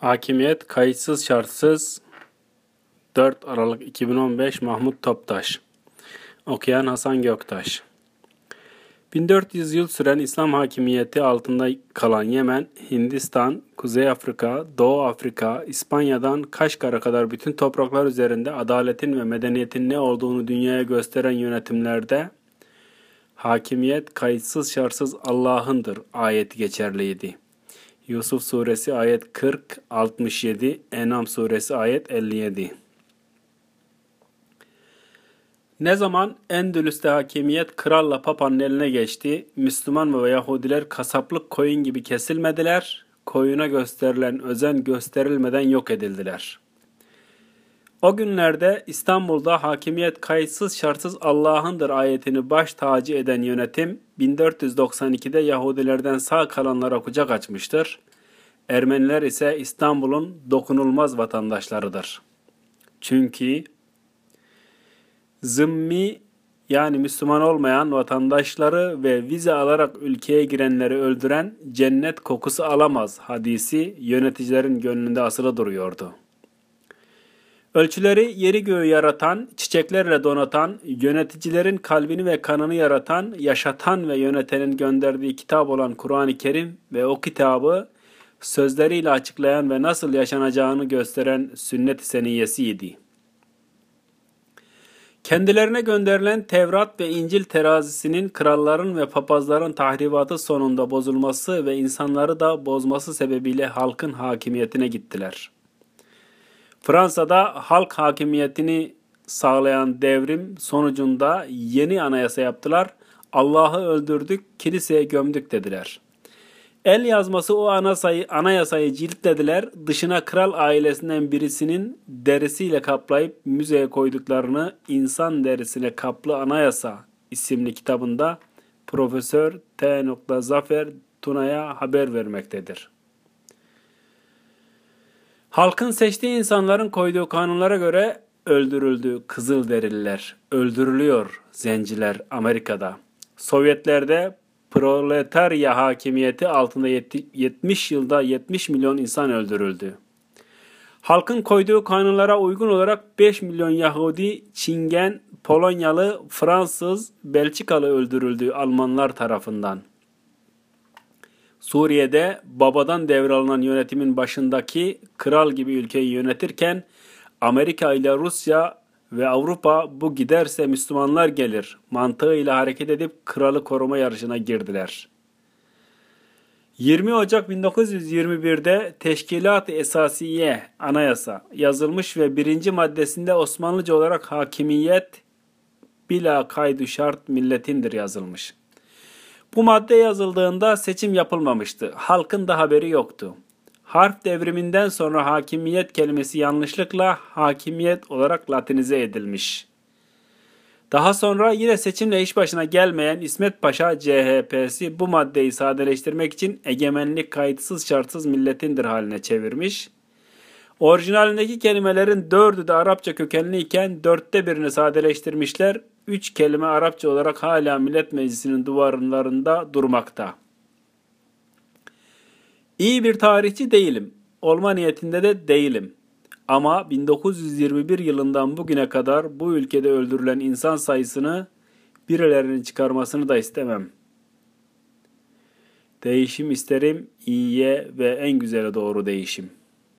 Hakimiyet kayıtsız şartsız. 4 Aralık 2015 Mahmut Toptaş. Okuyan Hasan Göktaş. 1400 yıl süren İslam hakimiyeti altında kalan Yemen, Hindistan, Kuzey Afrika, Doğu Afrika, İspanya'dan Kaşgar'a kadar bütün topraklar üzerinde adaletin ve medeniyetin ne olduğunu dünyaya gösteren yönetimlerde hakimiyet kayıtsız şartsız Allah'ındır ayeti geçerliydi. Yusuf suresi ayet 40 67, Enam suresi ayet 57. Ne zaman Endülüs'te hakimiyet kralla papanın eline geçti, Müslüman ve Yahudiler kasaplık koyun gibi kesilmediler, koyuna gösterilen özen gösterilmeden yok edildiler. O günlerde İstanbul'da hakimiyet kayıtsız şartsız Allah'ındır ayetini baş tacı eden yönetim 1492'de Yahudilerden sağ kalanlara kucak açmıştır. Ermeniler ise İstanbul'un dokunulmaz vatandaşlarıdır. Çünkü zımmi yani Müslüman olmayan vatandaşları ve vize alarak ülkeye girenleri öldüren cennet kokusu alamaz hadisi yöneticilerin gönlünde asılı duruyordu. Ölçüleri yeri göğü yaratan, çiçeklerle donatan, yöneticilerin kalbini ve kanını yaratan, yaşatan ve yönetenin gönderdiği kitap olan Kur'an-ı Kerim ve o kitabı sözleriyle açıklayan ve nasıl yaşanacağını gösteren sünnet-i seniyesiydi. Kendilerine gönderilen Tevrat ve İncil terazisinin kralların ve papazların tahribatı sonunda bozulması ve insanları da bozması sebebiyle halkın hakimiyetine gittiler. Fransa'da halk hakimiyetini sağlayan devrim sonucunda yeni anayasa yaptılar. Allah'ı öldürdük, kiliseye gömdük dediler. El yazması o anayasayı, anayasayı ciltlediler. Dışına kral ailesinden birisinin derisiyle kaplayıp müzeye koyduklarını insan derisine kaplı anayasa isimli kitabında Profesör T. Zafer Tuna'ya haber vermektedir. Halkın seçtiği insanların koyduğu kanunlara göre öldürüldü Kızılderililer, öldürülüyor zenciler Amerika'da. Sovyetlerde proletarya hakimiyeti altında 70 yılda 70 milyon insan öldürüldü. Halkın koyduğu kanunlara uygun olarak 5 milyon Yahudi, Çingen, Polonyalı, Fransız, Belçikalı öldürüldü Almanlar tarafından. Suriye'de babadan devralınan yönetimin başındaki kral gibi ülkeyi yönetirken Amerika ile Rusya ve Avrupa bu giderse Müslümanlar gelir mantığıyla hareket edip kralı koruma yarışına girdiler. 20 Ocak 1921'de Teşkilat-ı Esasiye Anayasa yazılmış ve birinci maddesinde Osmanlıca olarak hakimiyet bila kaydu şart milletindir yazılmış. Bu madde yazıldığında seçim yapılmamıştı. Halkın da haberi yoktu. Harf devriminden sonra hakimiyet kelimesi yanlışlıkla hakimiyet olarak latinize edilmiş. Daha sonra yine seçimle iş başına gelmeyen İsmet Paşa CHP'si bu maddeyi sadeleştirmek için egemenlik kayıtsız şartsız milletindir haline çevirmiş. Orijinalindeki kelimelerin dördü de Arapça kökenliyken dörtte birini sadeleştirmişler. Üç kelime Arapça olarak hala Millet Meclisi'nin duvarlarında durmakta. İyi bir tarihçi değilim. Olma niyetinde de değilim. Ama 1921 yılından bugüne kadar bu ülkede öldürülen insan sayısını birilerinin çıkarmasını da istemem. Değişim isterim, iyiye ve en güzele doğru değişim.''